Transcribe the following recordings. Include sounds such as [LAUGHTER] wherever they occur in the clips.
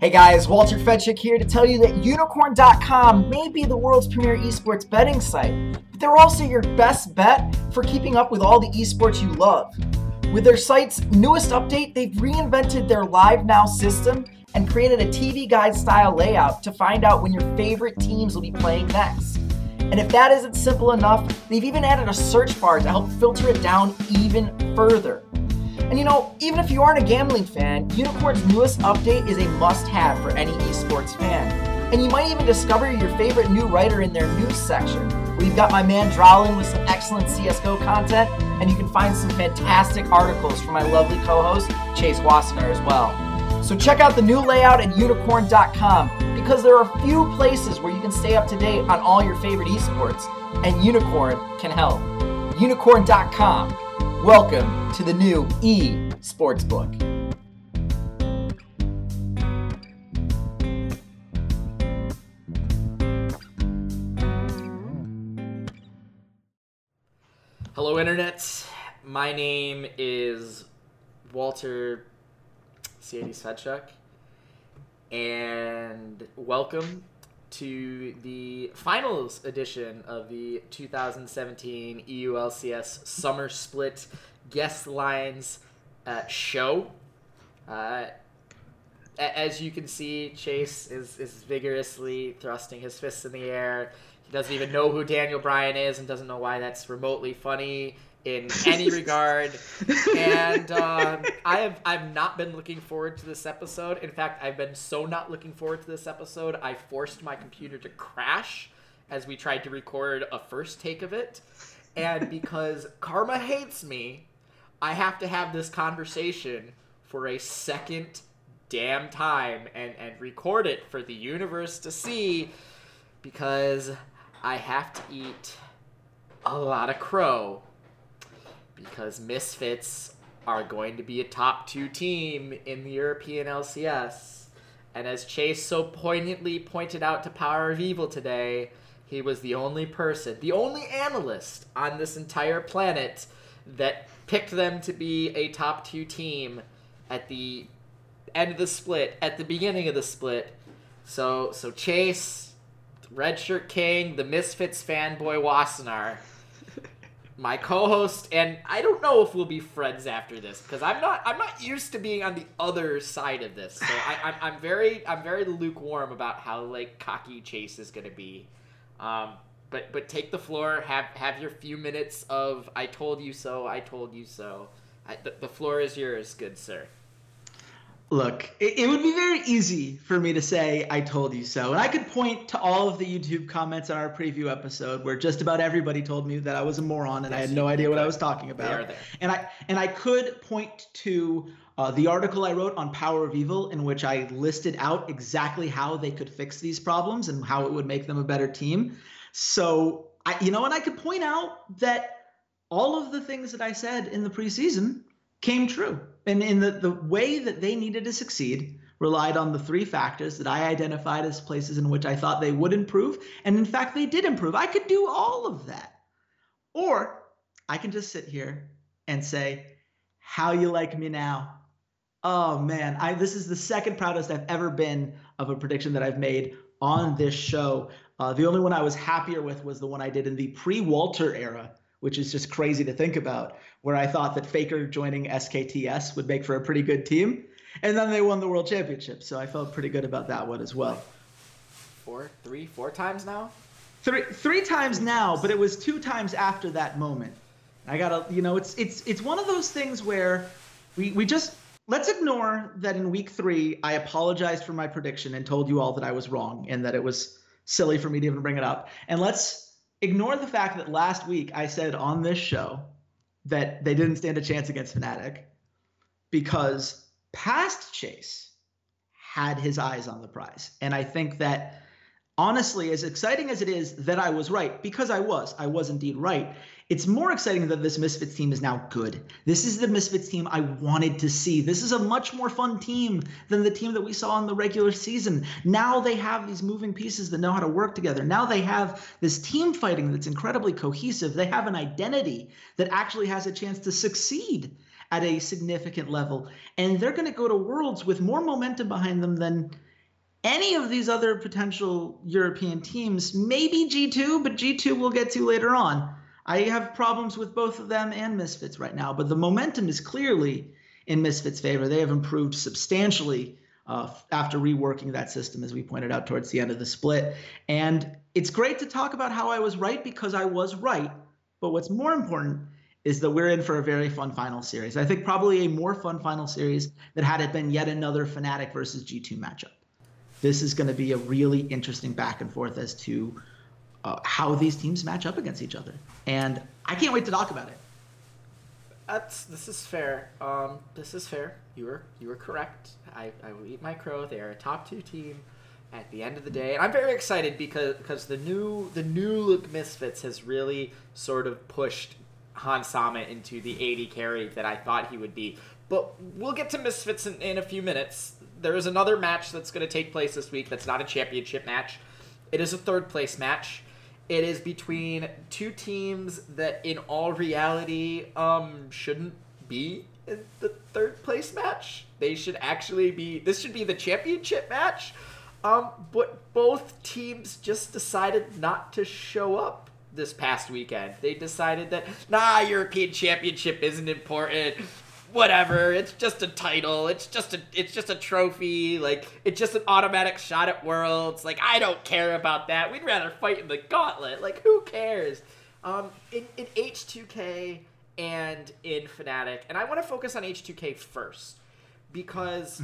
Hey guys, Walter Fedczuk here to tell you that unikrn.com may be the world's premier esports betting site, but they're also your best bet for keeping up with all the esports you love. With their site's newest update, they've reinvented their Live Now system and created a TV guide style layout to find out when your favorite teams will be playing next. And if that isn't simple enough, they've even added a search bar to help filter it down even further. And you know, even if you aren't a gambling fan, Unikrn's newest update is a must have for any esports fan. And you might even discover your favorite new writer in their news section. We've got my man Drowlin with some excellent CSGO content, and you can find some fantastic articles from my lovely co host, Chase Wassenar, as well. So check out the new layout at unikrn.com because there are a few places where you can stay up to date on all your favorite esports, and Unikrn can help. Unikrn.com Welcome to the new E Sportsbook. Hello, Internet. My name is Walter Ceades and welcome to the finals edition of the 2017 EULCS Summer Split Guess Lines uh, show. Uh, as you can see, Chase is, is vigorously thrusting his fists in the air. He doesn't even know who Daniel Bryan is and doesn't know why that's remotely funny in [LAUGHS] any regard. And um, I have I've not been looking forward to this episode. In fact, I've been so not looking forward to this episode. I forced my computer to crash as we tried to record a first take of it. And because karma hates me, I have to have this conversation for a second damn time and, and record it for the universe to see because I have to eat a lot of crow because Misfits are going to be a top two team in the European LCS. And as Chase so poignantly pointed out to Power of Evil today, he was the only person, the only analyst on this entire planet that picked them to be a top two team at the end of the split, at the beginning of the split. So, so Chase, Red Shirt King, the Misfits fanboy Wassenar my co-host, and I don't know if we'll be friends after this because I'm not I'm not used to being on the other side of this. So I, I'm, I'm very I'm very lukewarm about how like cocky Chase is gonna be. Um, but but take the floor. Have have your few minutes of I told you so. I told you so. I, the, the floor is yours, good sir. Look, it, it, would be very easy for me to say, I told you so. And I could point to all of the YouTube comments on our preview episode where just about everybody told me that I was a moron and yes, I had no idea what I was talking about. And I and I could point to uh, the article I wrote on Power of Evil, in which I listed out exactly how they could fix these problems and how it would make them a better team. So I you know, and I could point out that all of the things that I said in the preseason came true. And in the, the way that they needed to succeed relied on the three factors that I identified as places in which I thought they would improve. And in fact, they did improve. I could do all of that. Or I can just sit here and say, How you like me now? Oh man, I this is the second proudest I've ever been of a prediction that I've made on this show. Uh, the only one I was happier with was the one I did in the pre-Walter era, which is just crazy to think about, where I thought that Faker joining SKTS would make for a pretty good team. And then they won the world championship. So I felt pretty good about that one as well. Four, three, four times now? Three three times now, but it was two times after that moment. I gotta you know, it's it's it's one of those things where we, we just let's ignore that in week three I apologized for my prediction and told you all that I was wrong and that it was silly for me to even bring it up. And let's ignore the fact that last week I said on this show that they didn't stand a chance against Fnatic because past Chase had his eyes on the prize. And I think that honestly, as exciting as it is that I was right, because I was, I was indeed right, it's more exciting that this Misfits team is now good. This is the Misfits team I wanted to see. This is a much more fun team than the team that we saw in the regular season. Now they have these moving pieces that know how to work together. Now they have this team fighting that's incredibly cohesive. They have an identity that actually has a chance to succeed at a significant level. And they're going to go to Worlds with more momentum behind them than any of these other potential European teams, maybe G2, but G2 we'll get to later on. I have problems with both of them and Misfits right now, but the momentum is clearly in Misfits' favor. They have improved substantially uh, after reworking that system, as we pointed out towards the end of the split. And it's great to talk about how I was right because I was right. But what's more important is that we're in for a very fun final series. I think probably a more fun final series than had it been yet another Fnatic versus G2 matchup. This is going to be a really interesting back and forth as to uh, how these teams match up against each other. And I can't wait to talk about it. That's this is fair. Um, this is fair. You were you were correct. I, I will eat my crow. They are a top two team at the end of the day, and I'm very excited because because the new the new look Misfits has really sort of pushed Hans Sama into the AD carry that I thought he would be. But we'll get to Misfits in, in a few minutes. There is another match that's going to take place this week. That's not a championship match. It is a third place match. It is between two teams that, in all reality, um, shouldn't be in the third place match. They should actually be. This should be the championship match. Um, but both teams just decided not to show up this past weekend. They decided that nah, European Championship isn't important whatever it's just a title it's just a it's just a trophy like it's just an automatic shot at worlds like i don't care about that we'd rather fight in the gauntlet like who cares? Um in, in h2k and in Fnatic and i want to focus on h2k first because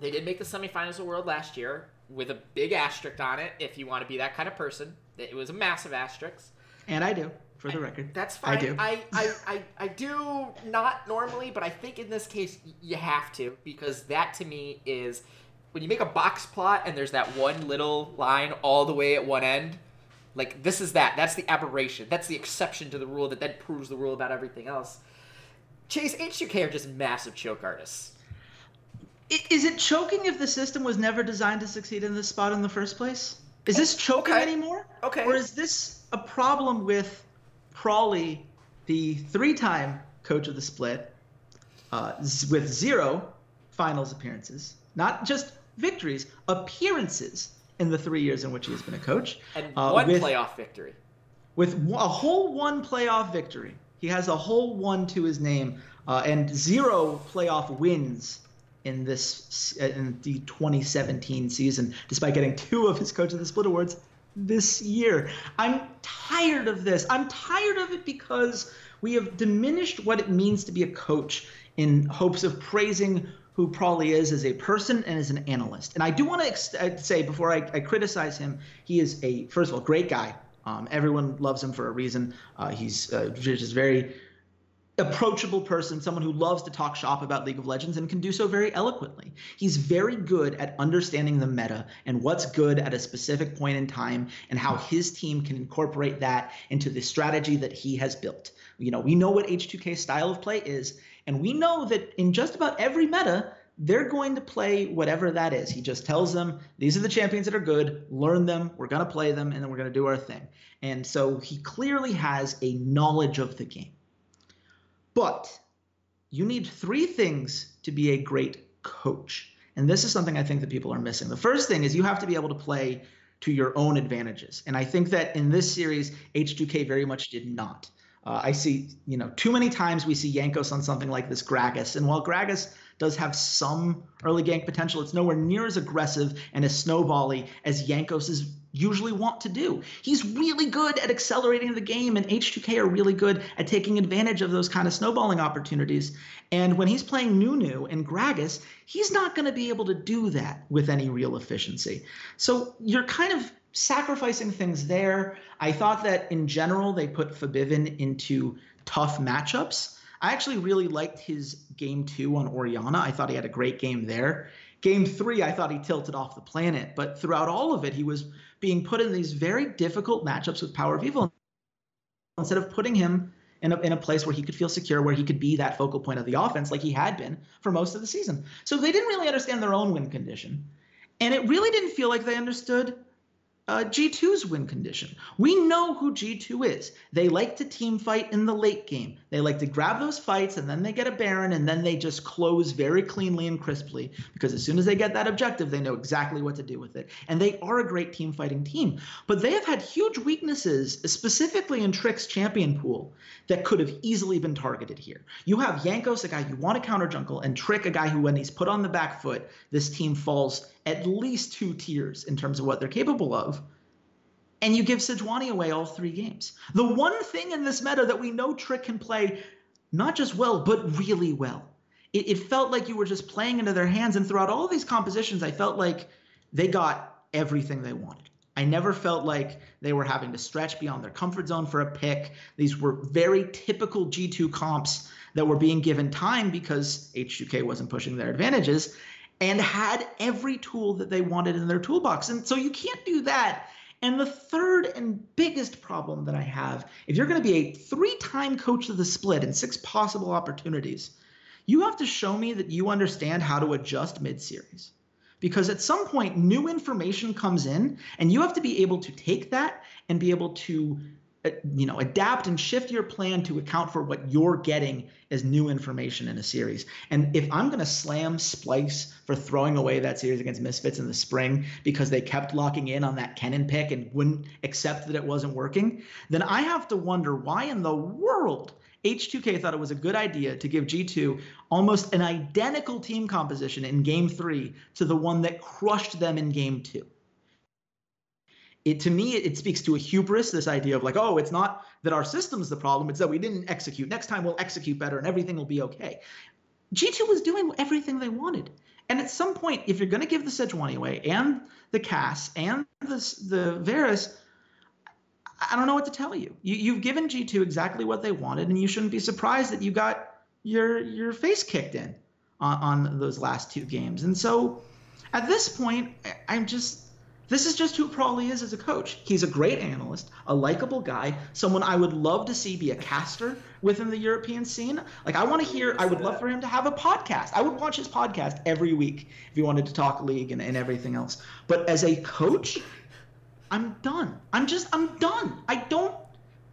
they did make the semifinals of world last year with a big asterisk on it if you want to be that kind of person it was a massive asterisk. And i do for the I, record. That's fine. I do. I, I, [LAUGHS] I, I do not normally, but I think in this case you have to because that to me is when you make a box plot and there's that one little line all the way at one end. Like this is that. That's the aberration. That's the exception to the rule that then proves the rule about everything else. Chase H2K are just massive choke artists. Is it choking if the system was never designed to succeed in this spot in the first place? Is oh, this choking okay. anymore? Okay. Or is this a problem with Pr0lly, the three-time coach of the split, uh, with zero finals appearances, not just victories, appearances in the three years in which he has been a coach, and uh, one with, playoff victory. With a whole one playoff victory, he has a whole one to his name, uh, and zero playoff wins in this in the 2017 season, despite getting two of his coach of the split awards this year. I'm tired of this. I'm tired of it because we have diminished what it means to be a coach in hopes of praising who Pr0lly is as a person and as an analyst. And I do want to ex- uh, say before I, I, criticize him, he is a first of all great guy. Um, everyone loves him for a reason. Uh, he's uh, just very approachable person, someone who loves to talk shop about League of Legends and can do so very eloquently. He's very good at understanding the meta and what's good at a specific point in time and how his team can incorporate that into the strategy that he has built. You know, we know what H2K's style of play is, and we know that in just about every meta, they're going to play whatever that is. He just tells them, these are the champions that are good, learn them, we're going to play them, and then we're going to do our thing. And so he clearly has a knowledge of the game. But you need three things to be a great coach. And this is something I think that people are missing. The first thing is you have to be able to play to your own advantages. And I think that in this series, H2K very much did not. Uh, I see, you know, too many times we see Jankos on something like this Gragas. And while Gragas does have some early gank potential, it's nowhere near as aggressive and as snowbally as Jankos is usually want to do. He's really good at accelerating the game, and H2K are really good at taking advantage of those kind of snowballing opportunities. And when he's playing Nunu and Gragas, he's not going to be able to do that with any real efficiency. So you're kind of sacrificing things there. I thought that in general, they put Febiven into tough matchups. I actually really liked his game two on Orianna. I thought he had a great game there. Game three, I thought he tilted off the planet, but throughout all of it, he was being put in these very difficult matchups with Power of Evil instead of putting him in a, in a place where he could feel secure, where he could be that focal point of the offense like he had been for most of the season. So they didn't really understand their own win condition. And it really didn't feel like they understood uh, G2's win condition. We know who G2 is. They like to team fight in the late game. They like to grab those fights and then they get a Baron and then they just close very cleanly and crisply because as soon as they get that objective, they know exactly what to do with it. And they are a great team fighting team. But they have had huge weaknesses, specifically in Trick's champion pool, that could have easily been targeted here. You have Jankos, a guy you want to counter jungle, and Trick, a guy who, when he's put on the back foot, this team falls at least two tiers in terms of what they're capable of. And you give Sejuani away all three games. The one thing in this meta that we know Trick can play not just well, but really well. It, it felt like you were just playing into their hands. And throughout all these compositions, I felt like they got everything they wanted. I never felt like they were having to stretch beyond their comfort zone for a pick. These were very typical G2 comps that were being given time because H2K wasn't pushing their advantages and had every tool that they wanted in their toolbox. And so you can't do that. And the third and biggest problem that I have, if you're going to be a three time coach of the split in six possible opportunities, you have to show me that you understand how to adjust mid series. Because at some point, new information comes in, and you have to be able to take that and be able to Uh, you know adapt and shift your plan to account for what you're getting as new information in a series. And if i'm going to slam Splyce for throwing away that series against misfits in the spring because they kept locking in on that kennen pick and wouldn't accept that it wasn't working then i have to wonder why in the world H2K thought it was a good idea to give G2 almost an identical team composition in game three to the one that crushed them in game two it to me it, speaks to a hubris this idea of like oh it's not that our system's the problem it's that we didn't execute. Next time we'll execute better and everything will be okay. G2 was doing everything they wanted. And at some point if you're going to give the sejuani away and the cass and the, the varus i don't know what to tell you. you you've given g2 exactly what they wanted and you shouldn't be surprised that you got your your face kicked in on, on those last two games. And so at this point i'm just this is just who Pr0lly is as a coach. He's a great analyst, a likable guy, someone I would love to see be a caster within the European scene. Like I want to hear, I would love for him to have a podcast. I would watch his podcast every week if he wanted to talk league and, and everything else. But as a coach, I'm done. I'm just, I'm done. I don't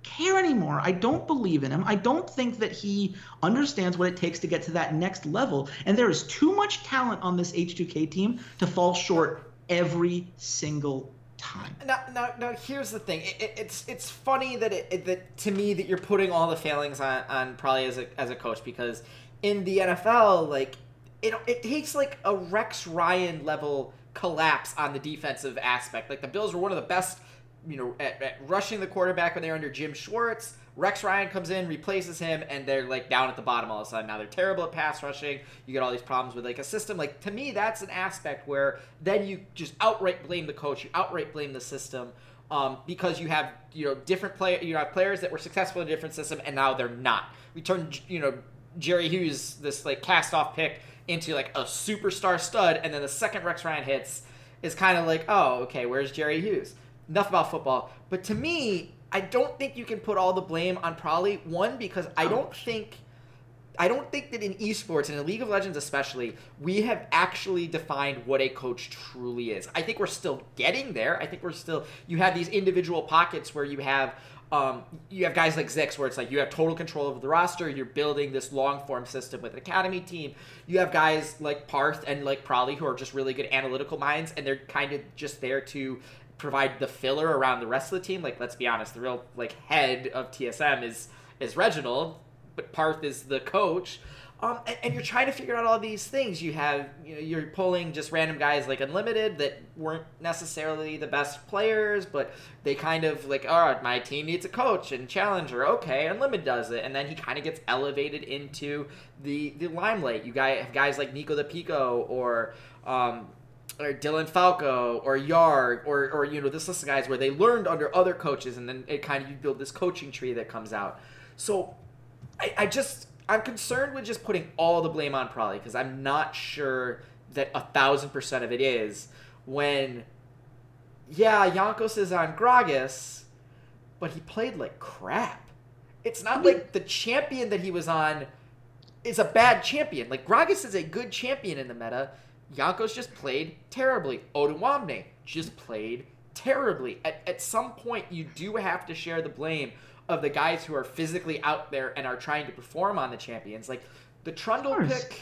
care anymore. I don't believe in him. I don't think that he understands what it takes to get to that next level. And there is too much talent on this H2K team to fall short every single time. Now, now, now here's the thing. It, it, it's it's funny that it, it, that to me that you're putting all the failings on, on Pr0lly as a as a coach because in the NFL, like it it takes like a Rex Ryan level collapse on the defensive aspect. Like the Bills were one of the best, you know, at, at rushing the quarterback when they were under Jim Schwartz Rex Ryan comes in, replaces him, and they're like down at the bottom all of a sudden. Now they're terrible at pass rushing. You get all these problems with like a system. Like to me, that's an aspect where then you just outright blame the coach. You outright blame the system. Um, because you have you know different play you have players that were successful in a different system and now they're not. We turn you know Jerry Hughes this like cast off pick into like a superstar stud, and then the second Rex Ryan hits is kind of like oh okay where's Jerry Hughes? Enough about football. But to me, I don't think you can put all the blame on Pr0lly. One, because I don't think I don't think that in esports and in League of Legends especially, we have actually defined what a coach truly is. I think we're still getting there. I think we're still you have these individual pockets where you have um, you have guys like Zix, where it's like you have total control over the roster. You're building this long form system with an academy team. You have guys like Parth and like Pr0lly, who are just really good analytical minds, and they're kind of just there to provide the filler around the rest of the team. Like, let's be honest, the real like head of TSM is is Reginald, but Parth is the coach. Um, and, and, you're trying to figure out all these things. You have you know, you're pulling just random guys like Unlimited that weren't necessarily the best players, but they kind of like, all right, my team needs a coach and challenger. Okay, Unlimited does it, and then he kind of gets elevated into the the limelight. You guys have guys like Nico the Pico or um, or Dylan Falco or Yarg or or you know this list of guys where they learned under other coaches and then it kind of you build this coaching tree that comes out. So I, I just I'm concerned with just putting all the blame on Pr0lly because I'm not sure that a thousand percent of it is when yeah Jankos is on Gragas, but he played like crap. It's not like the champion that he was on is a bad champion. Like Gragas is a good champion in the meta Jankos just played terribly. Odoamne just played terribly. At, at some point, you do have to share the blame of the guys who are physically out there and are trying to perform on the champions. Like the Trundle pick,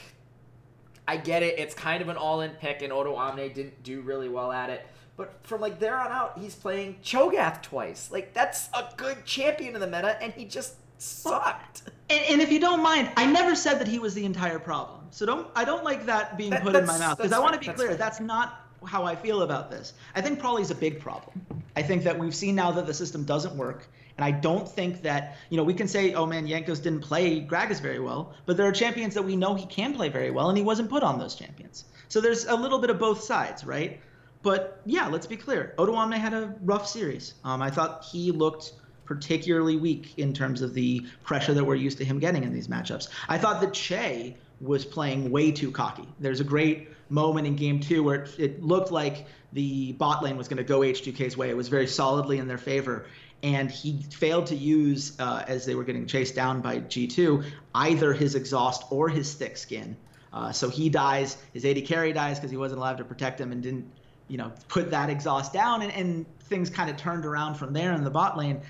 I get it. It's kind of an all-in pick, and Odoamne didn't do really well at it. But from like there on out, he's playing Cho'Gath twice. Like that's a good champion in the meta, and he just sucked. And, and, if you don't mind, I never said that he was the entire problem. So don't I don't like that being that, put in my mouth because I want to be clear. Fine. That's not how I feel about this. I think Pr0lly's a big problem. I think that we've seen now that the system doesn't work. And I don't think that, you know, we can say, oh man, Jankos didn't play Gragas very well, but there are champions that we know he can play very well, and he wasn't put on those champions. So there's a little bit of both sides, right? But yeah, let's be clear. Odoamne had a rough series. Um, I thought he looked particularly weak in terms of the pressure that we're used to him getting in these matchups. I thought that Chei was playing way too cocky. There's a great moment in game two where it, it looked like the bot lane was going to go H2K's way. It was very solidly in their favor. And he failed to use, uh, as they were getting chased down by G2, either his exhaust or his thick skin. Uh, so he dies, his AD carry dies because he wasn't allowed to protect him and didn't, you know, put that exhaust down. And, and things kind of turned around from there in the bot lane.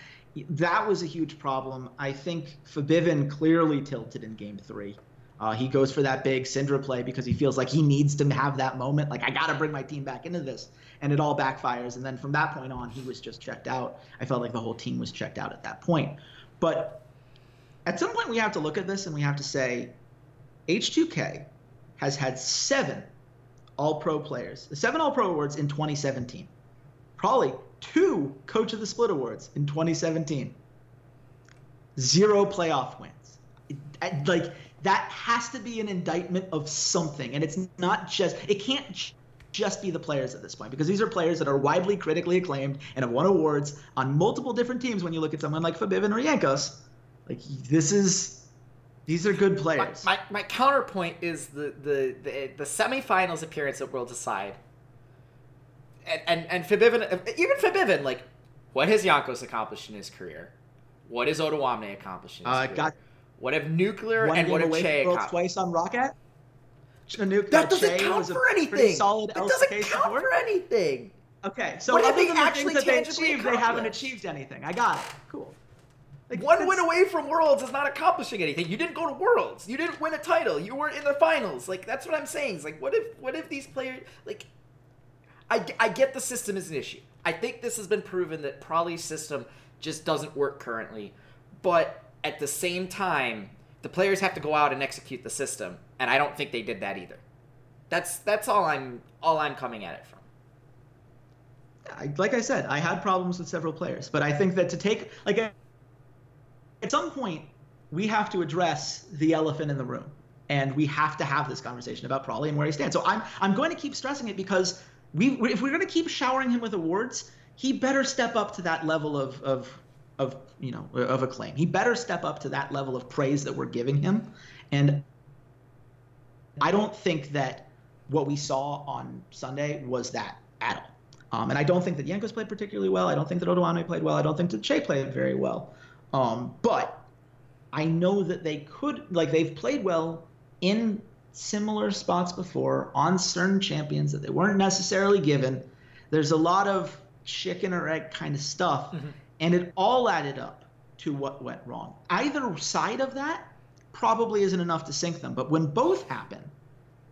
That was a huge problem. I think Febiven clearly tilted in game three. Uh, he goes for that big Syndra play because he feels like he needs to have that moment. Like, I got to bring my team back into this. And it all backfires. And then from that point on, he was just checked out. I felt like the whole team was checked out at that point. But at some point, we have to look at this and we have to say H2K has had seven All Pro players, seven All Pro awards in 2017. Probably two Coach of the Split awards in 2017. Zero playoff wins. Like, that has to be an indictment of something and it's not just it can't just be the players at this point because these are players that are widely critically acclaimed and have won awards on multiple different teams when you look at someone like Febiven or Jankos like this is these are good players my, my, my counterpoint is the, the the the semifinals appearance at world decide and and, and Febiven even Febiven like what has Jankos accomplished in his career what has Odoamne accomplished in his uh, career got what if nuclear and what if Chei accomplished? twice on Rocket. Nuke, that doesn't che count for anything. Solid that doesn't count support. for anything. Okay, so what other than the things that they achieved, they haven't achieved anything. I got it. Cool. Like, One win away from Worlds is not accomplishing anything. You didn't go to Worlds. You didn't win a title. You weren't in the finals. Like that's what I'm saying. It's like what if what if these players like I, I get the system is an issue. I think this has been proven that Pr0lly's system just doesn't work currently. But at the same time, the players have to go out and execute the system, and I don't think they did that either. That's that's all I'm all I'm coming at it from. I, like I said, I had problems with several players, but I think that to take like at some point we have to address the elephant in the room, and we have to have this conversation about Pr0lly and where he stands. So I'm I'm going to keep stressing it because we if we're going to keep showering him with awards, he better step up to that level of of of you know of acclaim. He better step up to that level of praise that we're giving him. And I don't think that what we saw on Sunday was that at all. Um, and I don't think that Jankos played particularly well. I don't think that Odoamne played well. I don't think that Chei played very well. Um, but I know that they could, like, they've played well in similar spots before on certain champions that they weren't necessarily given. There's a lot of chicken or egg kind of stuff. Mm-hmm. And it all added up to what went wrong. Either side of that probably isn't enough to sink them. But when both happen,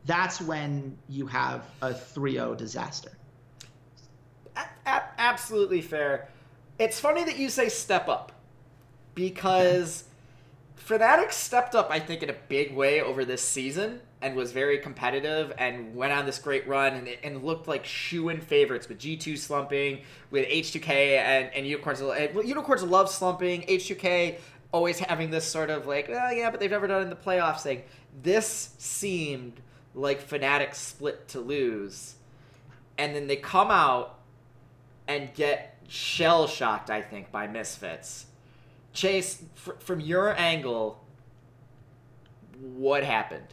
that's when you have a 3 0 disaster. A- a- absolutely fair. It's funny that you say step up because Fnatic stepped up, I think, in a big way over this season and was very competitive and went on this great run and, and looked like shoe-in favorites with G2 slumping, with H2K and, and Unicorns. And Unicorns love slumping. H2K always having this sort of like, oh yeah, but they've never done in the playoffs thing. This seemed like Fnatic split to lose. And then they come out and get shell shocked, I think, by Misfits. Chase, fr- from your angle, what happened?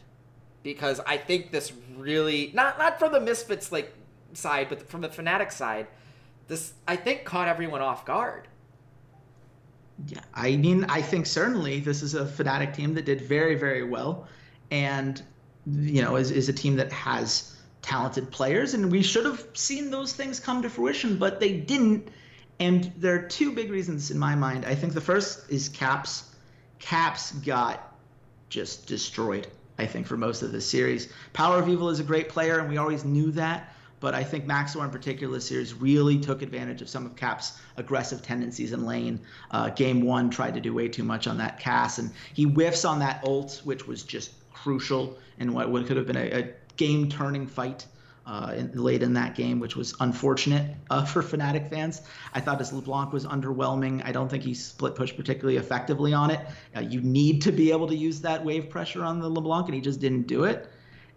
Because I think this really not not from the Misfits like side, but from the Fnatic side, this I think caught everyone off guard. Yeah, I mean, I think certainly this is a Fnatic team that did very very well, and you know is is a team that has talented players, and we should have seen those things come to fruition, but they didn't. And there are two big reasons in my mind. I think the first is Caps. Caps got just destroyed, I think, for most of the series. Power of Evil is a great player, and we always knew that. But I think Maxlore in particular this series really took advantage of some of Cap's aggressive tendencies in lane. Uh, game one tried to do way too much on that cast, and he whiffs on that ult, which was just crucial in what could have been a, a game-turning fight uh, in, late in that game, which was unfortunate uh, [LAUGHS] for Fnatic fans. I thought his LeBlanc was underwhelming. I don't think he split push particularly effectively on it. Uh, you need to be able to use that wave pressure on the LeBlanc, and he just didn't do it.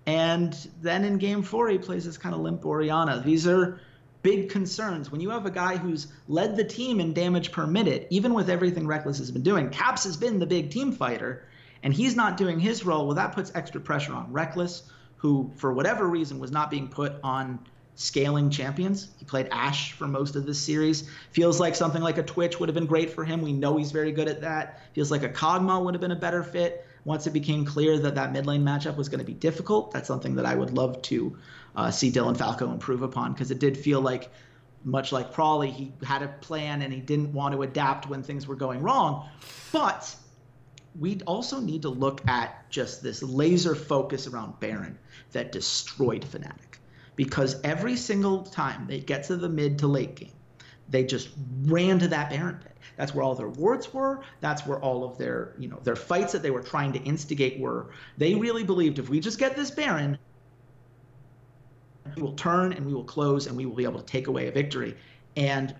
And then in game four, he plays this kind of limp Orianna. These are big concerns. When you have a guy who's led the team in damage per minute, even with everything Rekkles has been doing, Caps has been the big team fighter, and he's not doing his role, well, that puts extra pressure on Rekkles, who, for whatever reason, was not being put on scaling champions. He played Ashe for most of this series. Feels like something like a Twitch would have been great for him. We know he's very good at that. Feels like a Kog'Maw would have been a better fit once it became clear that that mid lane matchup was going to be difficult. That's something that I would love to uh, see Dylan Falco improve upon because it did feel like, much like Pr0lly, he had a plan and he didn't want to adapt when things were going wrong. But we also need to look at just this laser focus around Baron that destroyed Fnatic. Because every single time they get to the mid to late game, they just ran to that Baron pit. That's where all their wards were. That's where all of their, you know, their fights that they were trying to instigate were. They really believed if we just get this Baron, we will turn and we will close and we will be able to take away a victory. And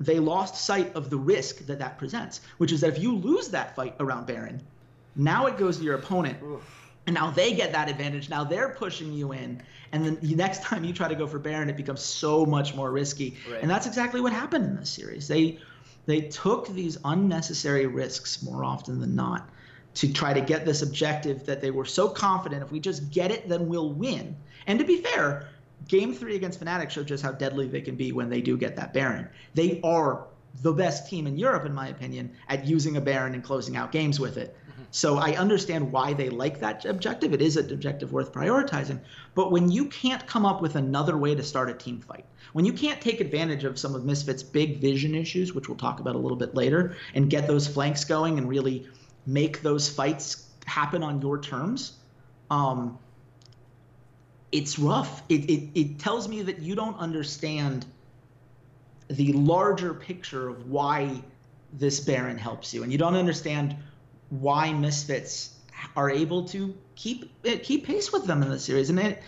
they lost sight of the risk that that presents, which is that if you lose that fight around Baron, now it goes to your opponent. And now they get that advantage. Now they're pushing you in. And then the next time you try to go for Baron, it becomes so much more risky. Right. And that's exactly what happened in this series. They they took these unnecessary risks more often than not to try to get this objective that they were so confident if we just get it, then we'll win. And to be fair, game three against Fnatic showed just how deadly they can be when they do get that Baron. They are the best team in Europe, in my opinion, at using a Baron and closing out games with it. Mm-hmm. So I understand why they like that objective. It is an objective worth prioritizing. But when you can't come up with another way to start a team fight, when you can't take advantage of some of Misfit's big vision issues, which we'll talk about a little bit later, and get those flanks going and really make those fights happen on your terms, um, it's rough. It, it, it tells me that you don't understand the larger picture of why this Baron helps you, and you don't understand why Misfits are able to keep eh, keep pace with them in the series. And it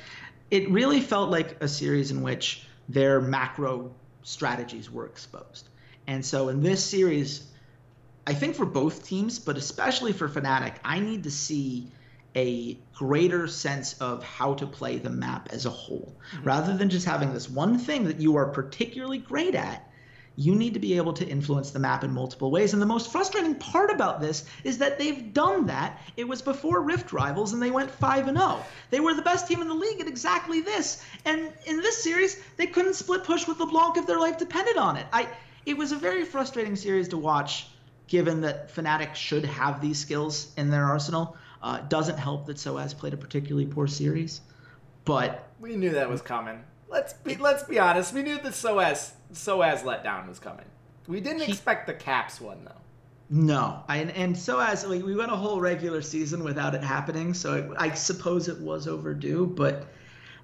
it really felt like a series in which their macro strategies were exposed. And so in this series, I think for both teams, but especially for Fnatic, I need to see a greater sense of how to play the map as a whole. Mm-hmm. Rather than just having this one thing that you are particularly great at, you need to be able to influence the map in multiple ways. And the most frustrating part about this is that they've done that. It was before Rift Rivals and they went 5 and 0. They were the best team in the league at exactly this. And in this series, they couldn't split push with LeBlanc if their life depended on it. I it was a very frustrating series to watch given that Fnatic should have these skills in their arsenal. Uh, doesn't help that Soaz played a particularly poor series, but we knew that was coming. Let's be let's be honest. We knew that Soaz Soaz letdown was coming. We didn't he, expect the Caps one though. No, I, and Soaz like, we went a whole regular season without it happening, so it, I suppose it was overdue. But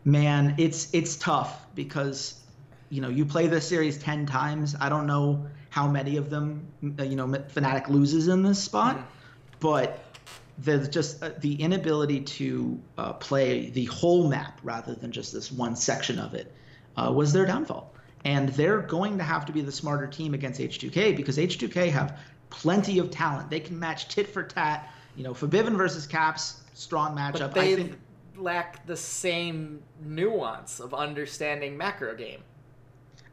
man, it's it's tough because you know you play this series ten times. I don't know how many of them you know Fnatic loses in this spot, mm-hmm. but there's just uh, the inability to uh, play the whole map rather than just this one section of it uh, was their downfall. And they're going to have to be the smarter team against H2K because H2K have plenty of talent. They can match tit for tat. You know, Febiven versus Caps, strong matchup. But they I think, lack the same nuance of understanding macro game.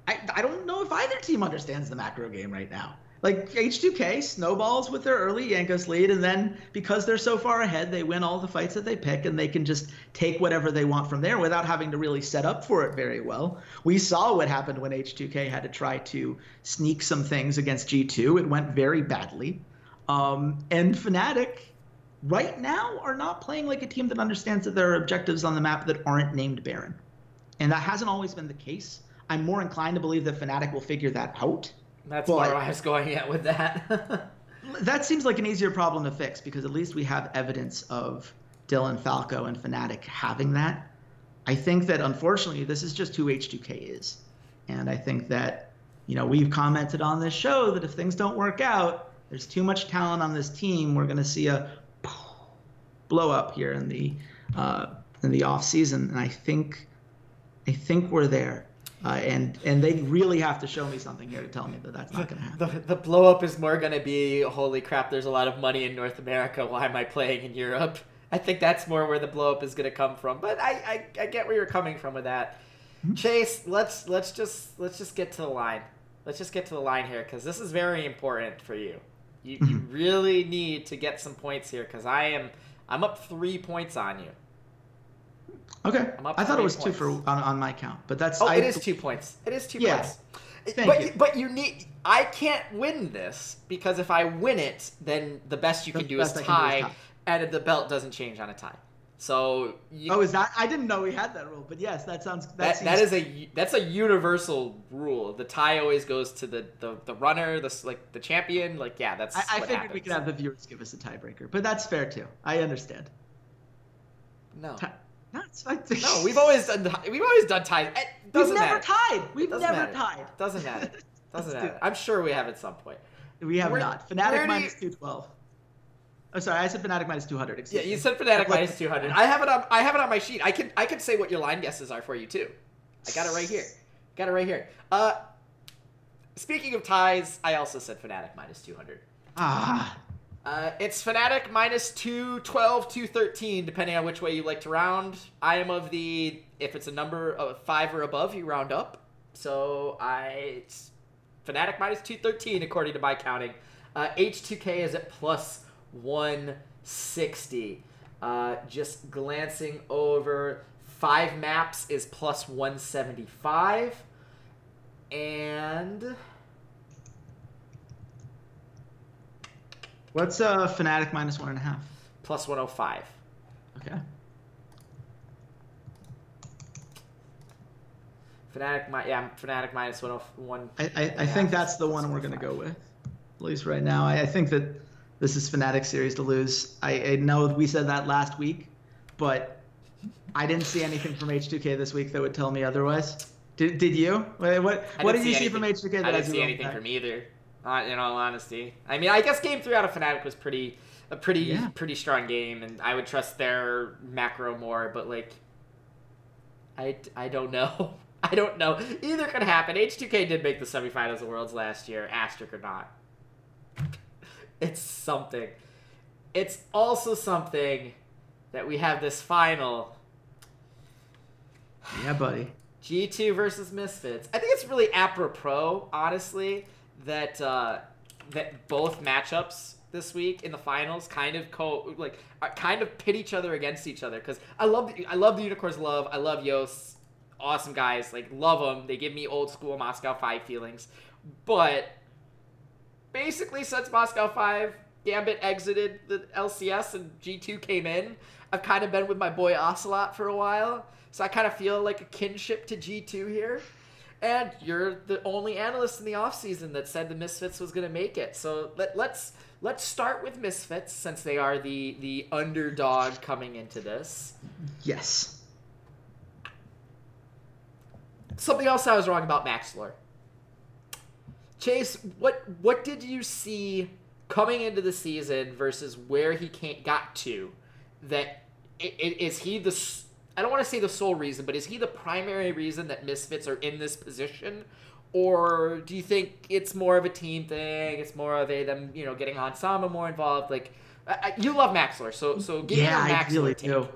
I, I don't know if either team understands the macro game right now like H2K snowballs with their early Jankos lead, and then because they're so far ahead, they win all the fights that they pick, and they can just take whatever they want from there without having to really set up for it very well. We saw what happened when H2K had to try to sneak some things against G2. It went very badly. Um, and Fnatic, right now, are not playing like a team that understands that there are objectives on the map that aren't named Baron. and that hasn't always been the case. I'm more inclined to believe that Fnatic will figure that out. That's but, where I was going at with that. [LAUGHS] that seems like an easier problem to fix because at least we have evidence of Dylan Falco and Fnatic having that. I think that unfortunately this is just who H2K is. And I think that, you know, we've commented on this show that if things don't work out, there's too much talent on this team. We're going to see a blow up here in the uh, in the off season, and I think I think we're there. Uh, and and they really have to show me something here to tell me that that's not going to happen. The, the blow up is more going to be holy crap. There's a lot of money in North America. Why am I playing in Europe? I think that's more where the blow up is going to come from. But I, I, I get where you're coming from with that. Mm-hmm. Chase, let's let's just let's just get to the line. Let's just get to the line here because this is very important for you. You, mm-hmm. you really need to get some points here because I am I'm up three points on you. Okay. I thought it was points. two for on, on my count, but that's. Oh, I, it is two points. It is two yeah. points. Thank but you. but you need. I can't win this because if I win it, then the best you the can do is tie, do is tie, and the belt doesn't change on a tie. So you, oh, is that? I didn't know we had that rule, but yes, that sounds. That, that, seems... that is a that's a universal rule. The tie always goes to the the, the runner, the like the champion. Like yeah, that's. I, I figured happens. we could have the viewers give us a tiebreaker, but that's fair too. I understand. No. That's [LAUGHS] no, we've always done we've always done ties. It doesn't we've never matter. tied. We've never matter. tied. Doesn't matter. [LAUGHS] Doesn't matter. I'm sure we have at some point. We have where, not. Fnatic minus two twelve. Oh, sorry, I said Fnatic minus two hundred. Yeah, you said Fnatic minus two hundred. I have it on. I have it on my sheet. I can. I can say what your line guesses are for you too. I got it right here. Got it right here. Uh, speaking of ties, I also said Fnatic minus two hundred. Ah. Uh, it's Fnatic minus 212, 213, depending on which way you like to round. I am of the, if it's a number of five or above, you round up. So I, it's Fnatic minus 213, according to my counting. Uh, H2K is at plus 160. Uh, just glancing over, five maps is plus 175. And What's uh Fnatic minus one and a half? Plus 105. Okay. Fnatic, yeah, Fnatic minus 101. I, I, I think that's the one we're going to go with, at least right now. I, I think that this is Fnatic series to lose. I, I know we said that last week, but I didn't see anything from H2K this week that would tell me otherwise. Did, did you? What what, what did you see from H2K that I didn't see anything from either. Uh, in all honesty, I mean, I guess game three out of Fnatic was pretty a pretty yeah. pretty strong game, and I would trust their macro more. But like, I I don't know. [LAUGHS] I don't know. Either could happen. H2K did make the semifinals of Worlds last year, asterisk or not. [LAUGHS] it's something. It's also something that we have this final. Yeah, buddy. [SIGHS] G2 versus Misfits. I think it's really apropos, honestly, that uh, that both matchups this week in the finals kind of co like kind of pit each other against each other. Because I love the, I love the unicorns love. I love Yos awesome guys. Like love them they give me old school Moscow Five feelings. But basically since Moscow Five Gambit exited the LCS and G2 came in I've kind of been with my boy Ocelot for a while. So I kind of feel like a kinship to G2 here and you're the only analyst in the offseason that said the Misfits was going to make it. So let, let's let's start with Misfits since they are the the underdog coming into this. Yes. Something else I was wrong about Maxlore. Chase, what what did you see coming into the season versus where he can't got to? That is he the I don't want to say the sole reason, but is he the primary reason that Misfits are in this position? Or do you think it's more of a team thing? It's more of a them, you know, getting Sama more involved. Like, I, you love Maxlore, so so give yeah, me your Maxlore I really take. do.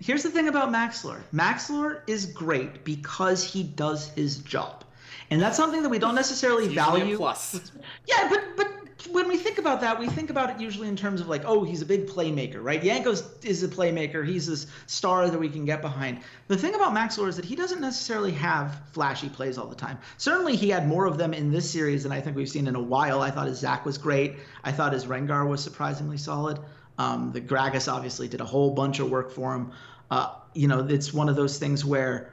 Here's the thing about Maxlore. Maxlore is great because he does his job, and that's something that we don't necessarily value. plus. Yeah, but but when we think about that, we think about it usually in terms of like, oh, he's a big playmaker, right? Jankos is a playmaker. He's this star that we can get behind. The thing about Maxlore is that he doesn't necessarily have flashy plays all the time. Certainly, he had more of them in this series than I think we've seen in a while. I thought his Zac was great. I thought his Rengar was surprisingly solid. Um, the Gragas obviously did a whole bunch of work for him. Uh, you know, it's one of those things where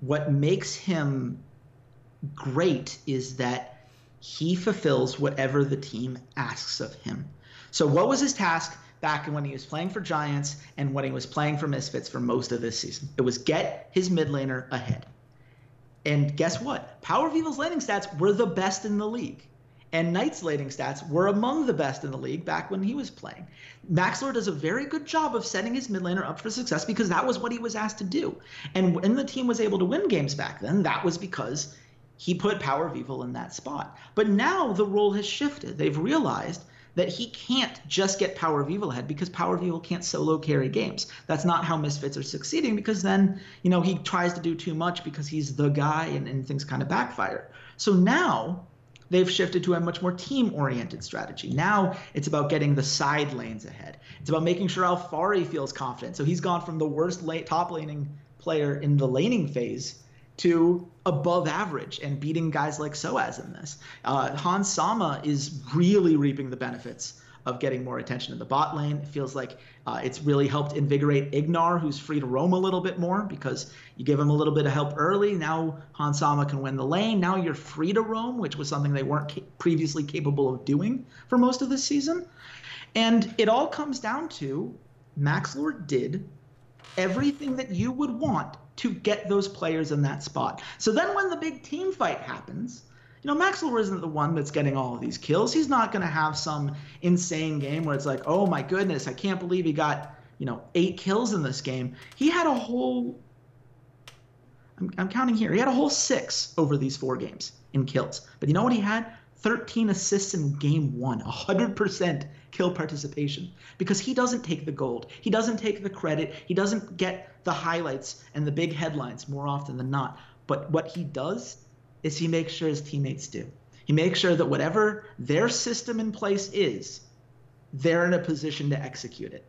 what makes him great is that he fulfills whatever the team asks of him. So, what was his task back when he was playing for Giants and when he was playing for Misfits for most of this season? It was get his mid laner ahead. And guess what? Power of Evil's laning stats were the best in the league. And Knight's laning stats were among the best in the league back when he was playing. Maxlore does a very good job of setting his mid laner up for success because that was what he was asked to do. And when the team was able to win games back then, that was because he put Power of Evil in that spot. But now the role has shifted. They've realized that he can't just get Power of Evil ahead because Power of Evil can't solo carry games. That's not how Misfits are succeeding because then, you know, he tries to do too much because he's the guy and, and things kind of backfire. So now they've shifted to a much more team oriented strategy. Now it's about getting the side lanes ahead. It's about making sure Alphari feels confident. So he's gone from the worst late, top laning player in the laning phase to above average and beating guys like Soaz in this. Uh, Hans Sama is really reaping the benefits of getting more attention in the bot lane. It feels like uh, it's really helped invigorate Ignar, who's free to roam a little bit more because you give him a little bit of help early. Now Hans Sama can win the lane. Now you're free to roam, which was something they weren't ca- previously capable of doing for most of the season. And it all comes down to Maxlore did everything that you would want to get those players in that spot. So then when the big team fight happens, you know, Maxlore isn't the one that's getting all of these kills. He's not going to have some insane game where it's like, oh my goodness, I can't believe he got, you know, eight kills in this game. He had a whole, I'm, I'm counting here, he had a whole six over these four games in kills. But you know what he had? 13 assists in game one, 100% kill participation because he doesn't take the gold. He doesn't take the credit. He doesn't get the highlights and the big headlines more often than not. But what he does is he makes sure his teammates do. He makes sure that whatever their system in place is, they're in a position to execute it.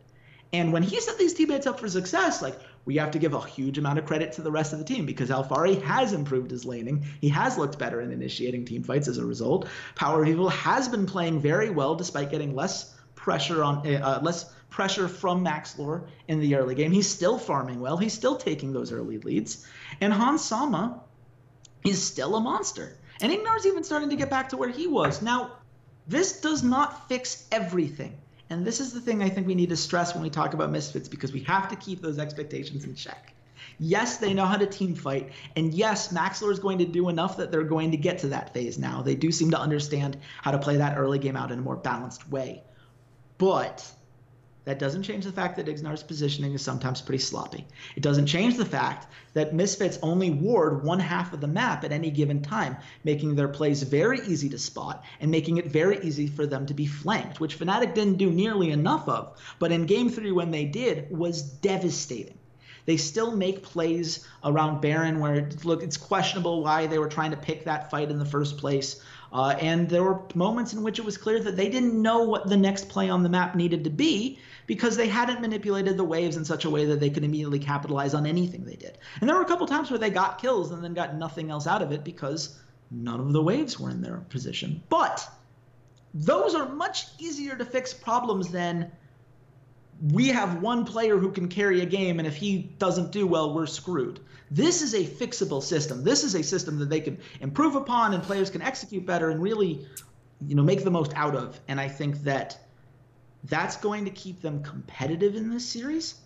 And when he set these teammates up for success, like we have to give a huge amount of credit to the rest of the team because Alphari has improved his laning. He has looked better in initiating team fights as a result. Power Evil has been playing very well despite getting less pressure on uh, less pressure from Maxlore in the early game. He's still farming well. He's still taking those early leads. And Hans Sama is still a monster. And Ignar's even starting to get back to where he was. Now, this does not fix everything. And this is the thing I think we need to stress when we talk about Misfits because we have to keep those expectations in check. Yes, they know how to team fight. And yes, Maxlore is going to do enough that they're going to get to that phase now. They do seem to understand how to play that early game out in a more balanced way. But that doesn't change the fact that Ignar's positioning is sometimes pretty sloppy. It doesn't change the fact that Misfits only ward one half of the map at any given time, making their plays very easy to spot and making it very easy for them to be flanked, which Fnatic didn't do nearly enough of, but in game three when they did was devastating. They still make plays around Baron where look it's questionable why they were trying to pick that fight in the first place. Uh, and there were moments in which it was clear that they didn't know what the next play on the map needed to be because they hadn't manipulated the waves in such a way that they could immediately capitalize on anything they did. And there were a couple times where they got kills and then got nothing else out of it because none of the waves were in their position. But those are much easier to fix problems than we have one player who can carry a game, and if he doesn't do well, we're screwed. This is a fixable system. This is a system that they can improve upon, and players can execute better and really, you know, make the most out of. And I think that that's going to keep them competitive in this series.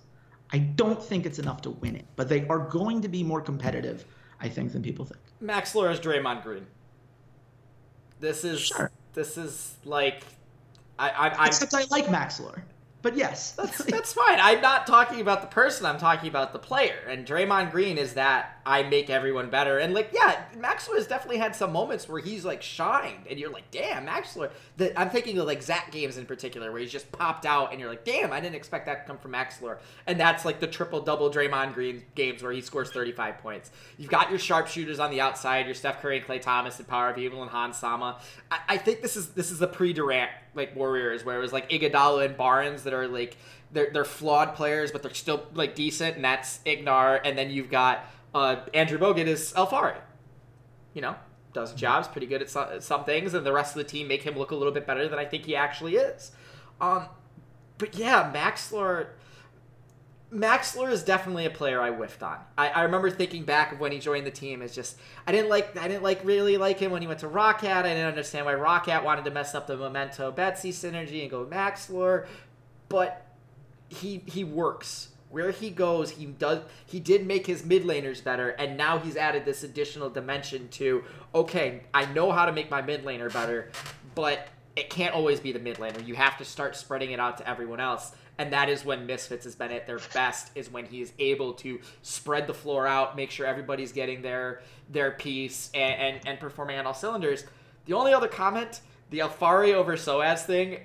I don't think it's enough to win it, but they are going to be more competitive, I think, than people think. Maxlore is Draymond Green. This is sure. this is like I, I, I except I like Maxlore. But yes, that's [LAUGHS] that's fine. I'm not talking about the person. I'm talking about the player. And Draymond Green is that I make everyone better. And like, yeah, Maxlore has definitely had some moments where he's like shined, and you're like, damn, Maxlore. The, I'm thinking of like Zac games in particular, where he's just popped out, and you're like, damn, I didn't expect that to come from Maxlore. And that's like the triple double Draymond Green games where he scores 35 points. You've got your sharpshooters on the outside, your Steph Curry and Klay Thompson and Power of Evil and Hans Sama. I, I think this is this is a pre Durant like Warriors where it was like Iguodala and Barnes that are like they're they're flawed players, but they're still like decent, and that's Ignar. And then you've got uh, Andrew Bogut is Alphari. You know, does jobs, pretty good at some, some, things, and the rest of the team make him look a little bit better than I think he actually is. Um, but yeah, Maxlore. Maxlore is definitely a player I whiffed on. I, I remember thinking back of when he joined the team as just I didn't like I didn't like really like him when he went to ROCCAT. I didn't understand why ROCCAT wanted to mess up the Memento Betsy synergy and go Maxlore, but he he works. Where he goes, he does he did make his mid laners better, and now he's added this additional dimension to okay, I know how to make my mid laner better, but it can't always be the mid laner. You have to start spreading it out to everyone else and that is when Misfits has been at their best is when he is able to spread the floor out, make sure everybody's getting their their piece and, and, and performing on all cylinders. The only other comment, the Alphari over Soaz thing,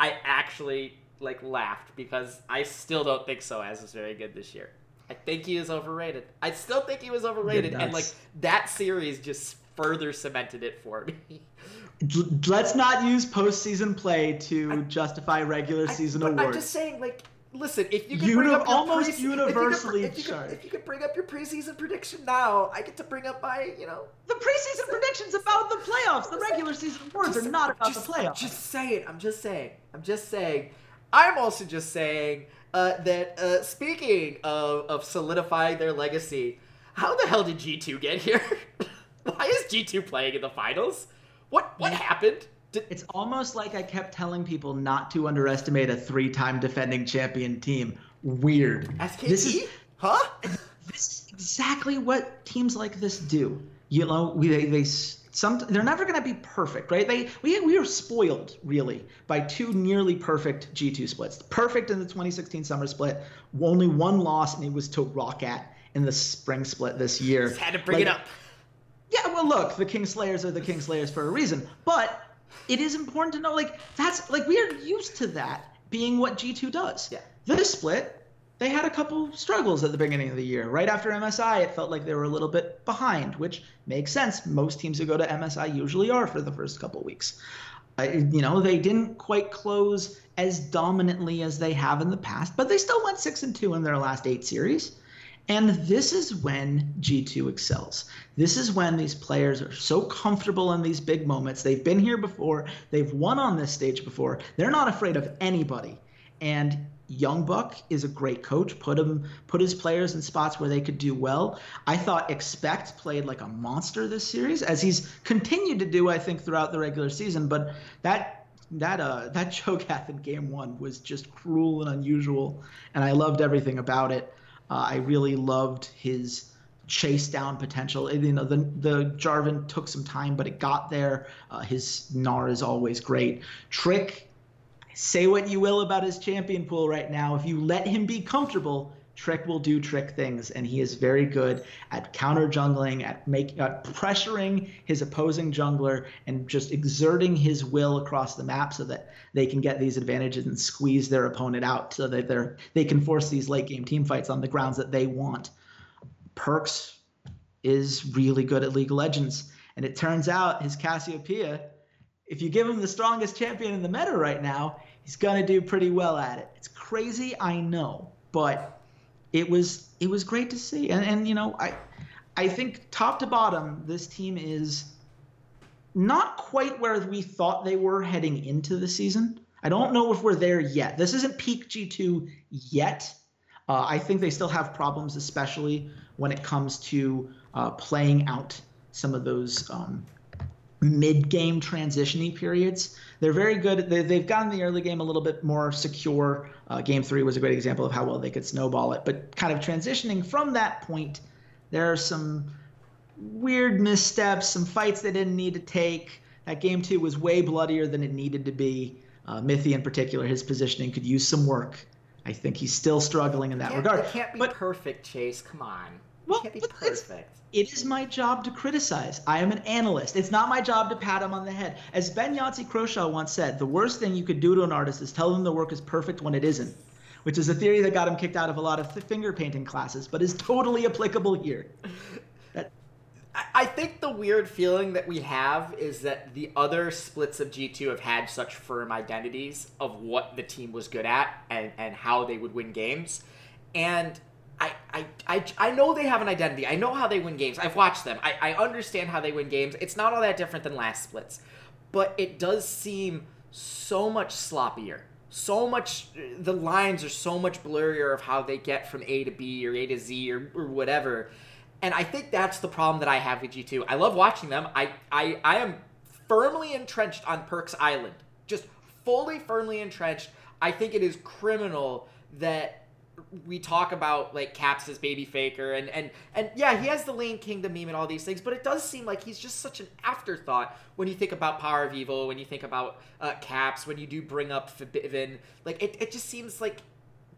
I actually like laughed because I still don't think Soaz is very good this year. I think he is overrated. I still think he was overrated, and like that series just further cemented it for me. let's not use postseason play to I, justify regular I, season awards. I'm just saying, like, listen, if you can Uni- bring up almost pre- universally, if you, can, if, you if you can bring up your preseason prediction now, I get to bring up my, you know, the preseason predictions about the playoffs. The regular season awards are not about just, the playoffs. Just saying. I'm just saying. I'm just saying. I'm also just saying uh, that uh, speaking of, of solidifying their legacy, how the hell did G2 get here? [LAUGHS] Why is G2 playing in the finals? What what happened? Did... It's almost like I kept telling people not to underestimate a three-time defending champion team. Weird. SKT? This is, huh? This is exactly what teams like this do. You know, we they, they some they're never going to be perfect, right? They we we are spoiled really by two nearly perfect G2 splits. Perfect in the 2016 summer split, only one loss, and it was to ROCCAT in the spring split this year. Just had to bring like, it up. Yeah, well, look, the Kingslayers are the Kingslayers for a reason, but it is important to know, like, that's like we are used to that being what G2 does. Yeah. This split, they had a couple struggles at the beginning of the year. Right after MSI, it felt like they were a little bit behind, which makes sense. Most teams who go to MSI usually are for the first couple weeks. I, you know, they didn't quite close as dominantly as they have in the past, but they still went six and two in their last eight series. And this is when G2 excels. This is when these players are so comfortable in these big moments. They've been here before, they've won on this stage before. They're not afraid of anybody. And Young Buck is a great coach. Put him, put his players in spots where they could do well. I thought Expect played like a monster this series, as he's continued to do, I think, throughout the regular season. But that that uh [LAUGHS] that cho'Gath in game one was just cruel and unusual, and I loved everything about it. Uh, I really loved his chase down potential. You know, the the Jarvan took some time, but it got there. Uh, his Gnar is always great. Trick, say what you will about his champion pool right now. If you let him be comfortable, Trick will do Trick things, and he is very good at counter jungling, at make at pressuring his opposing jungler, and just exerting his will across the map so that they can get these advantages and squeeze their opponent out, so that they're they can force these late game team fights on the grounds that they want. Perkz is really good at League of Legends, and it turns out his Cassiopeia, if you give him the strongest champion in the meta right now, he's gonna do pretty well at it. It's crazy, I know, but it was it was great to see. And and you know, I I think top to bottom, this team is not quite where we thought they were heading into the season. I don't know if we're there yet. This isn't peak G2 yet. Uh, I think they still have problems, especially when it comes to uh, playing out some of those um, mid-game transitioning periods. They're very good. They, have gotten the early game a little bit more secure. Uh, game three was a great example of how well they could snowball it. But kind of transitioning from that point, there are some weird missteps, some fights they didn't need to take. That game two was way bloodier than it needed to be. Uh, Mithy, in particular, his positioning could use some work. I think he's still struggling in that regard. It can't be but, perfect, Chase. Come on. Well, can't be perfect. It is my job to criticize. I am an analyst. It's not my job to pat him on the head. As Ben Yahtzee Croshaw once said, the worst thing you could do to an artist is tell them the work is perfect when it isn't, which is a theory that got him kicked out of a lot of finger painting classes, but is totally applicable here. I think the weird feeling that we have is that the other splits of G2 have had such firm identities of what the team was good at and, and how they would win games. And I, I, I, know they have an identity. I know how they win games. I've watched them. I, I understand how they win games. It's not all that different than last splits. But it does seem so much sloppier, so much the lines are so much blurrier of how they get from A to B or A to Z or, or whatever. And I think that's the problem that I have with G2. I love watching them. I, I, I am firmly entrenched on Perkz Island. Just fully firmly entrenched. I think it is criminal that we talk about like Caps as baby faker and and and yeah, he has the Lane Kingdom meme and all these things, but it does seem like he's just such an afterthought when you think about Power of Evil, when you think about uh, Caps, when you do bring up Febiven. Like it, it just seems like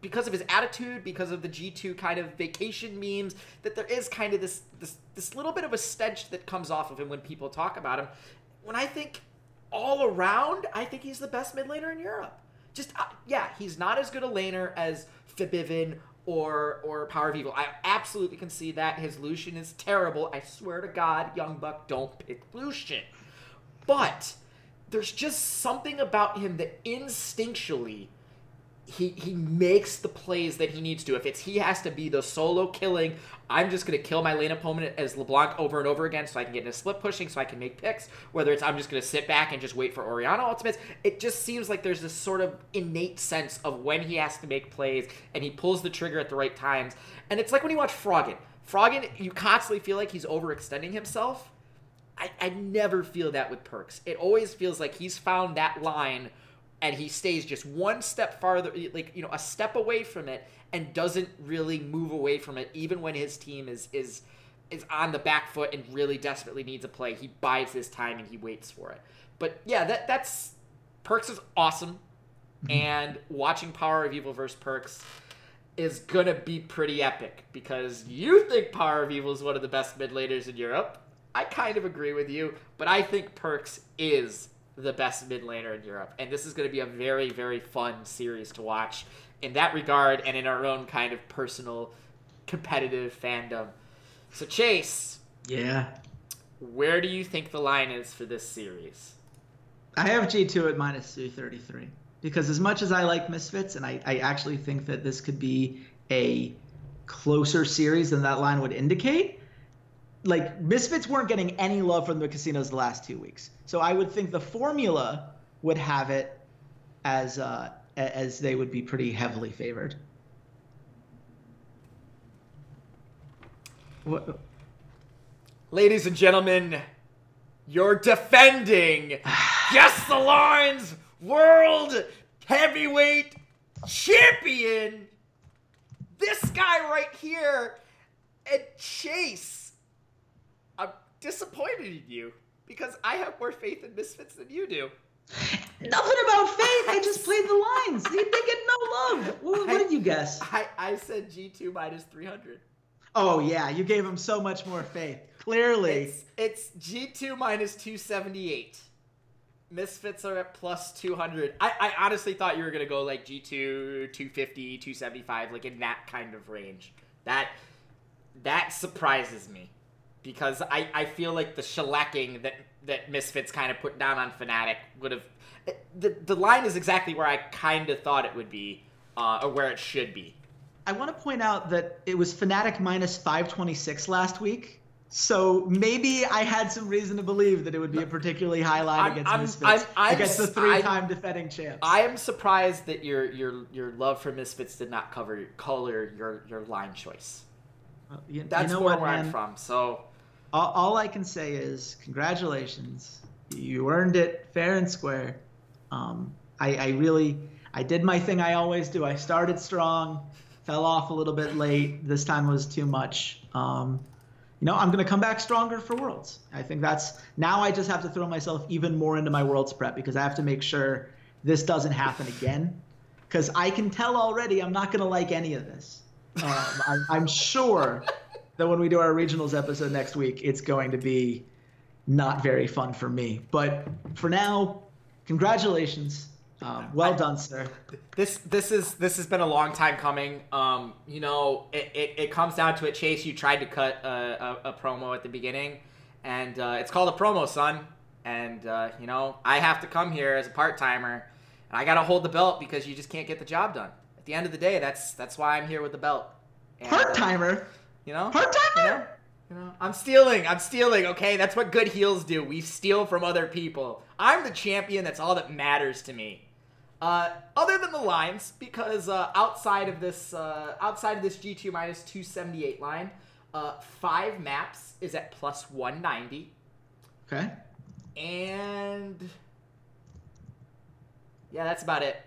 because of his attitude, because of the G2 kind of vacation memes, that there is kind of this this this little bit of a stench that comes off of him when people talk about him. When I think all around, I think he's the best mid laner in Europe. Just uh, yeah, he's not as good a laner as Febiven or or Power of Evil. I absolutely can see that his Lucian is terrible. I swear to God, Young Buck, don't pick Lucian. But there's just something about him that instinctually he he makes the plays that he needs to. If it's he has to be the solo killing, I'm just gonna kill my lane opponent as LeBlanc over and over again, so I can get into split pushing, so I can make picks. Whether it's I'm just gonna sit back and just wait for Orianna ultimates, it just seems like there's this sort of innate sense of when he has to make plays, and he pulls the trigger at the right times. And it's like when you watch Froggen. Froggen, you constantly feel like he's overextending himself. I, I never feel that with Perkz. It always feels like he's found that line and he stays just one step farther like you know a step away from it and doesn't really move away from it even when his team is is is on the back foot and really desperately needs a play he bides his time and he waits for it. But yeah that that's Perkz is awesome. Mm-hmm. and watching power of evil versus Perkz is gonna be pretty epic because you think power of evil is one of the best mid laners in europe. I kind of agree with you but i think Perkz is the best mid laner in Europe. And this is going to be a very, very fun series to watch in that regard and in our own kind of personal competitive fandom. So, Chase. Yeah. Where do you think the line is for this series? I have G2 at minus 333. Because as much as I like Misfits, and I, I actually think that this could be a closer series than that line would indicate, like Misfits weren't getting any love from the casinos the last two weeks. So I would think the formula would have it as uh, as they would be pretty heavily favored. What? Ladies and gentlemen, you're defending [SIGHS] Guess the Lines World Heavyweight Champion. This guy right here, and Chase disappointed in you because I have more faith in Misfits than you do. [LAUGHS] Nothing about faith. I just played the lines. They, they get no love. What, what did you guess? I, I said G2 minus 300. Oh, yeah. You gave him so much more faith. Clearly. It's, it's G2 minus 278. Misfits are at plus 200. I, I honestly thought you were going to go like G2, 250, 275, like in that kind of range. That that surprises me because I, I feel like the shellacking that that Misfits kind of put down on Fnatic would have the the line is exactly where I kind of thought it would be uh, or where it should be. I want to point out that it was Fnatic minus 526 last week. So maybe I had some reason to believe that it would be a particularly high line I'm, against I'm, Misfits, I'm, against the three-time defending champs. I am surprised that your your your love for Misfits did not cover color your your line choice. Well, you, That's you know where, where I'm from. So all, all I can say is congratulations. You earned it fair and square. Um, I, I really, I did my thing I always do. I started strong, fell off a little bit late. This time was too much. Um, you know, I'm going to come back stronger for Worlds. I think that's now I just have to throw myself even more into my Worlds prep because I have to make sure this doesn't happen again. Because I can tell already I'm not going to like any of this. Um, I, I'm sure that when we do our regionals episode next week, it's going to be not very fun for me. But for now, congratulations. Um, well I, done, sir. This this is this has been a long time coming. Um, you know, it, it, it, comes down to it. Chase, you tried to cut a, a, a promo at the beginning, and uh, it's called a promo, son. And uh, you know, I have to come here as a part timer, and I got to hold the belt because you just can't get the job done. At the end of the day, that's that's why I'm here with the belt. Part timer. You know? Part timer. You know? You know, I'm stealing. I'm stealing. Okay, that's what good heels do. We steal from other people. I'm the champion. That's all that matters to me. Uh, other than the lines, because uh, outside of this, uh, outside of this G2 minus 278 line, uh, five maps is at plus 190. Okay. And yeah, that's about it.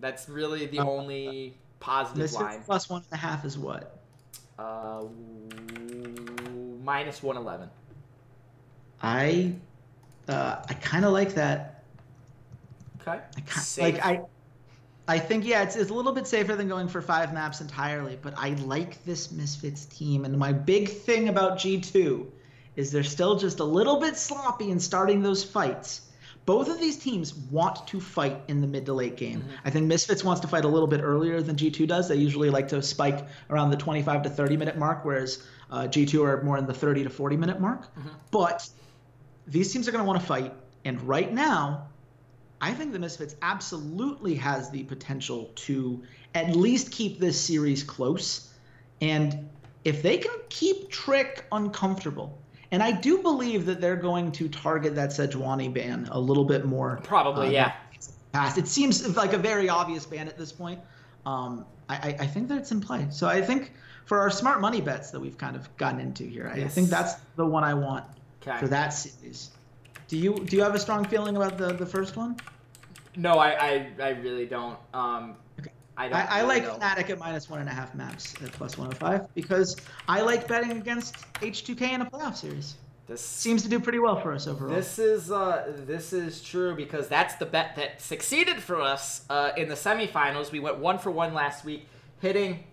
That's really the Uh, only positive line. plus one and a half is what? Uh, minus 111. I uh, I kind of like that. Okay. I ki- Safe. like I I think yeah, it's, it's a little bit safer than going for five maps entirely, but I like this Misfits team, and my big thing about G2 is they're still just a little bit sloppy in starting those fights. Both of these teams want to fight in the mid to late game. Mm-hmm. I think Misfits wants to fight a little bit earlier than G2 does. They usually like to spike around the 25 to 30 minute mark, whereas uh, G2 are more in the 30 to 40 minute mark. Mm-hmm. But these teams are going to want to fight, and right now, I think the Misfits absolutely has the potential to at least keep this series close. And if they can keep Trick uncomfortable, and I do believe that they're going to target that Sejuani ban a little bit more. Probably, uh, yeah. Past. It seems like a very obvious ban at this point. Um, I, I, think that it's in play. So I think for our smart money bets that we've kind of gotten into here, I, I think that's the one I want Okay. for that series. Do you do you have a strong feeling about the the first one? No, I, I, I really don't. Um, Okay. I. I, I like know. Fnatic at minus one and a half maps at plus 105 because I like betting against H2K in a playoff series. This Seems to do pretty well for us overall. This is uh, this is true because that's the bet that succeeded for us uh, in the semifinals. We went one for one last week, hitting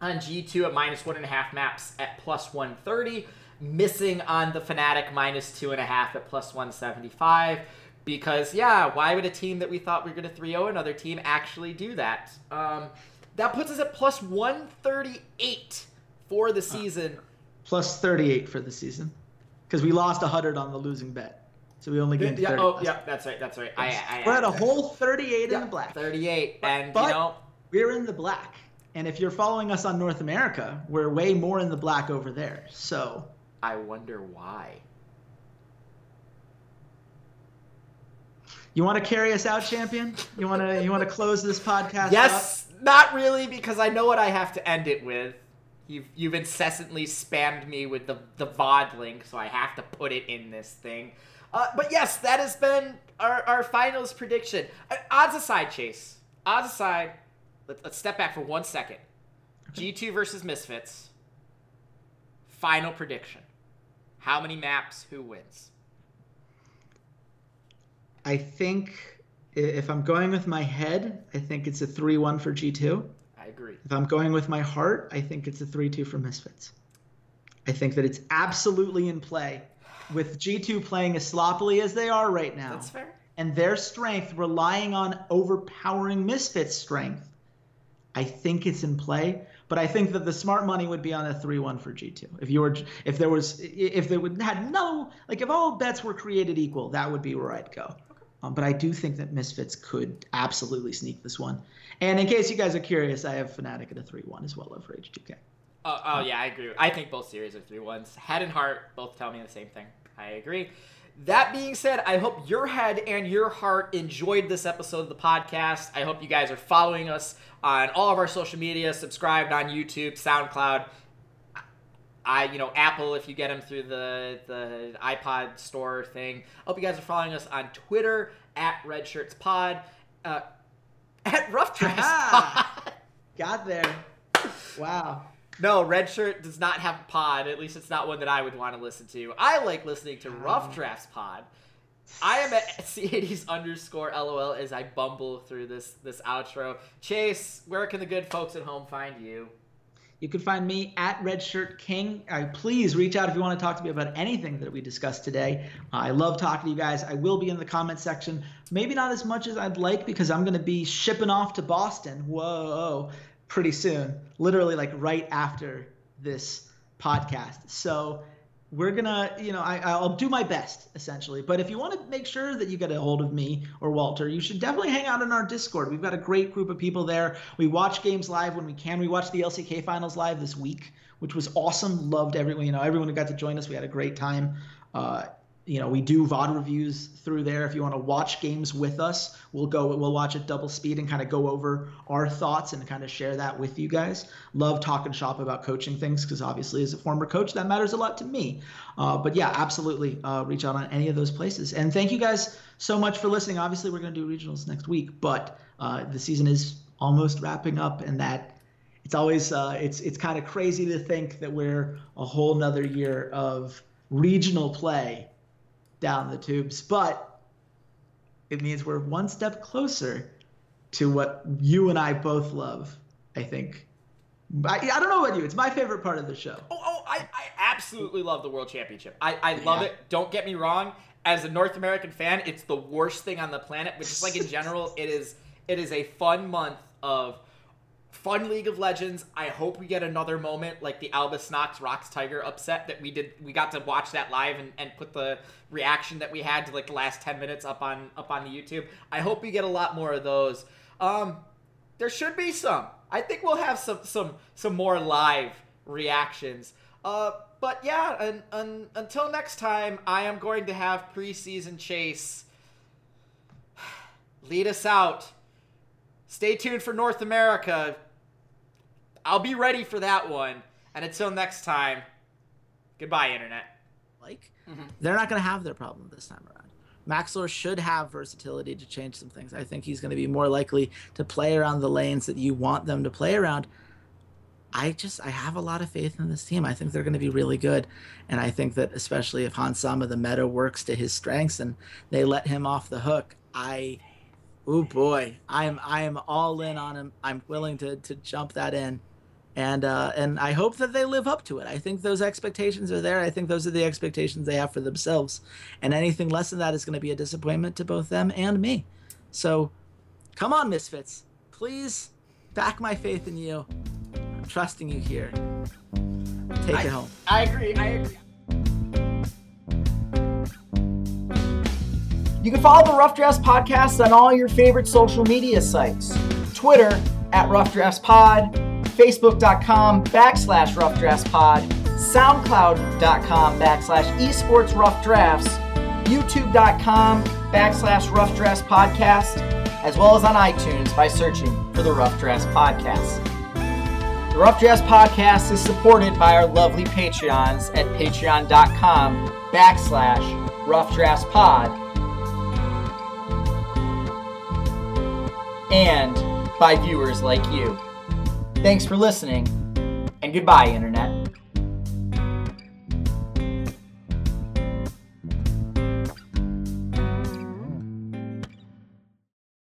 on G two at minus one and a half maps at plus one thirty, missing on the Fnatic minus two and a half at plus one seventy five. Because yeah, why would a team that we thought we were gonna 3-0 another team actually do that? Um, that puts us at plus one thirty eight for the season. Plus 38 for the season because we lost 100 on the losing bet. So we only gained 30. Yeah, oh last yeah, that's right, that's right. I, I, We're at a I- whole 38 Yeah, in the black. 38. And, But- you know, We're in the black. And if you're following us on North America, we're way more in the black over there. So I wonder why. You want to carry us out, champion? You want to you want to close this podcast? up? Yes, not really, because I know what I have to end it with. You've, you've incessantly spammed me with the, the VOD link, so I have to put it in this thing. Uh, but yes, that has been our, our finals prediction. Uh, odds aside, Chase. Odds aside, let, let's step back for one second. G2 versus Misfits. Final prediction. How many maps? Who wins? I think if I'm going with my head, I think it's a 3 1 for G2. I agree. If I'm going with my heart, I think it's a 3 2 for Misfits. I think that it's absolutely in play with G2 playing as sloppily as they are right now. That's fair. And their strength relying on overpowering Misfits' strength. I think it's in play, but I think that the smart money would be on a 3-1 for G2. If you were if there was if there would had no like if all bets were created equal, that would be where I'd go. Um, but I do think that Misfits could absolutely sneak this one. And in case you guys are curious, I have Fnatic at a 3-1 as well over H2K. Oh, oh yeah, I agree. I think both series are three ones. Head and heart both tell me the same thing. I agree. That being said, I hope your head and your heart enjoyed this episode of the podcast. I hope you guys are following us on all of our social media, subscribed on YouTube, SoundCloud. I, you know, Apple if you get them through the the iPod store thing. Hope you guys are following us on Twitter at Red Shirts Pod, uh, [LAUGHS] at Rough Pod. Got there. Wow. No, Red Shirt does not have a pod. At least it's not one that I would want to listen to. I like listening to Rough Drafts Pod. I am at [LAUGHS] Ceades underscore LOL as I bumble through this this outro. Chase, where can the good folks at home find you? You can find me at Redshirt King. Uh, please reach out if you want to talk to me about anything that we discussed today. Uh, I love talking to you guys. I will be in the comment section. Maybe not as much as I'd like because I'm going to be shipping off to Boston. Whoa, pretty soon. Literally, like right after this podcast. So we're gonna, you know, I, I'll do my best essentially. But if you want to make sure that you get a hold of me or Walter, you should definitely hang out in our Discord. We've got a great group of people there. We watch games live when we can. We watched the LCK finals live this week, which was awesome. Loved everyone, you know, everyone who got to join us. We had a great time. Uh, you know, we do VOD reviews through there. If you want to watch games with us, we'll go, we'll watch at double speed and kind of go over our thoughts and kind of share that with you guys. Love talking shop about coaching things because obviously, as a former coach, that matters a lot to me. Uh, but yeah, absolutely, uh, reach out on any of those places. And thank you guys so much for listening. Obviously, we're going to do regionals next week, but uh, the season is almost wrapping up, and that it's always uh, it's it's kind of crazy to think that we're a whole nother year of regional play down the tubes, but it means we're one step closer to what you and I both love. I think. I, I don't know about you. It's my favorite part of the show. Oh, oh I, I absolutely love the World Championship. I, I love yeah. it. Don't get me wrong. As a North American fan, it's the worst thing on the planet. But just like in general, [LAUGHS] it is it is a fun month of fun League of Legends. I hope we get another moment like the Albus Nox ROX Tiger upset that we did. We got to watch that live and, and put the reaction that we had to like the last ten minutes up on up on the YouTube. I hope we get a lot more of those. Um, there should be some. I think we'll have some some some more live reactions. Uh, but yeah, and, and until next time, I am going to have preseason chase [SIGHS] lead us out Stay tuned for North America. I'll be ready for that one. And until next time, goodbye, Internet. Like, mm-hmm. they're not going to have their problem this time around. Maxlore should have versatility to change some things. I think he's going to be more likely to play around the lanes that you want them to play around. I just I have a lot of faith in this team. I think they're going to be really good, and I think that especially if Hansama the meta works to his strengths and they let him off the hook, I Oh boy, I'm I am all in on him. I'm willing to to jump that in, and uh, and I hope that they live up to it. I think those expectations are there. I think those are the expectations they have for themselves, and anything less than that is going to be a disappointment to both them and me. So, come on, misfits, please back my faith in you. I'm trusting you here. Take I, it home. I agree. I agree. You can follow the Rough Drafts Podcast on all your favorite social media sites Twitter at Rough Drafts Pod, Facebook.com backslash Rough Drafts Pod, SoundCloud.com backslash Esports Rough Drafts, YouTube.com backslash Rough Drafts Podcast, as well as on iTunes by searching for the Rough Drafts Podcast. The Rough Drafts Podcast is supported by our lovely Patreons at patreon.com backslash Rough Drafts Pod and by viewers like you. Thanks for listening, and goodbye, Internet.